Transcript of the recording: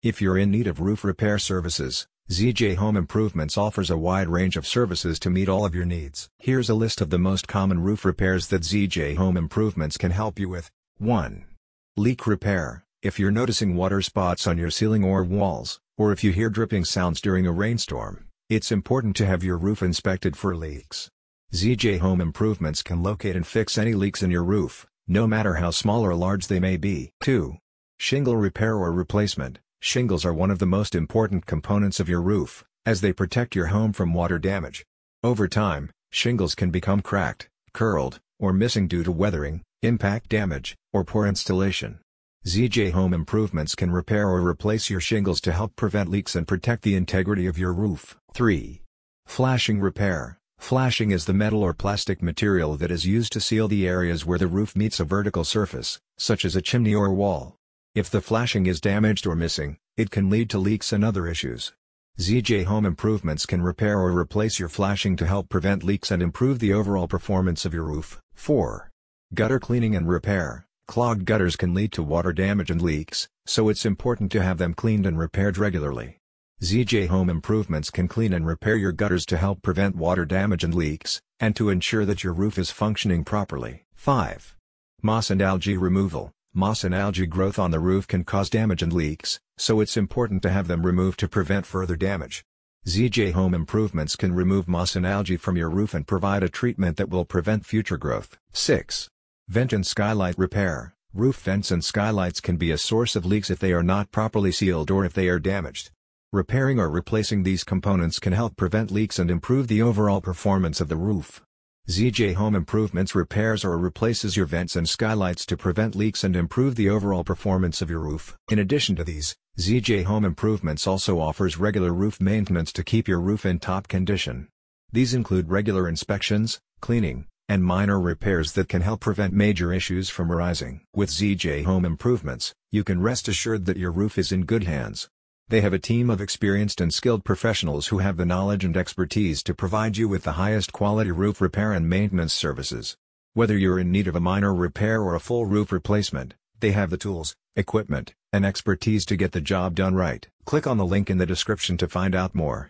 If you're in need of roof repair services, ZJ Home Improvements offers a wide range of services to meet all of your needs. Here's a list of the most common roof repairs that ZJ Home Improvements can help you with. 1. Leak repair. If you're noticing water spots on your ceiling or walls, or if you hear dripping sounds during a rainstorm, it's important to have your roof inspected for leaks. ZJ Home Improvements can locate and fix any leaks in your roof, no matter how small or large they may be. 2. Shingle repair or replacement. Shingles are one of the most important components of your roof, as they protect your home from water damage. Over time, shingles can become cracked, curled, or missing due to weathering, impact damage, or poor installation. ZJ Home Improvements can repair or replace your shingles to help prevent leaks and protect the integrity of your roof. 3. Flashing repair. Flashing is the metal or plastic material that is used to seal the areas where the roof meets a vertical surface, such as a chimney or wall. If the flashing is damaged or missing, it can lead to leaks and other issues. ZJ Home Improvements can repair or replace your flashing to help prevent leaks and improve the overall performance of your roof. 4. Gutter cleaning and repair. Clogged gutters can lead to water damage and leaks, so it's important to have them cleaned and repaired regularly. ZJ Home Improvements can clean and repair your gutters to help prevent water damage and leaks, and to ensure that your roof is functioning properly. 5. Moss and algae removal. Moss and algae growth on the roof can cause damage and leaks, so it's important to have them removed to prevent further damage. ZJ Home Improvements can remove moss and algae from your roof and provide a treatment that will prevent future growth. 6. Vent and skylight repair. Roof vents and skylights can be a source of leaks if they are not properly sealed or if they are damaged. Repairing or replacing these components can help prevent leaks and improve the overall performance of the roof. ZJ Home Improvements repairs or replaces your vents and skylights to prevent leaks and improve the overall performance of your roof. In addition to these, ZJ Home Improvements also offers regular roof maintenance to keep your roof in top condition. These include regular inspections, cleaning, and minor repairs that can help prevent major issues from arising. With ZJ Home Improvements, you can rest assured that your roof is in good hands. They have a team of experienced and skilled professionals who have the knowledge and expertise to provide you with the highest quality roof repair and maintenance services. Whether you're in need of a minor repair or a full roof replacement, they have the tools, equipment, and expertise to get the job done right. Click on the link in the description to find out more.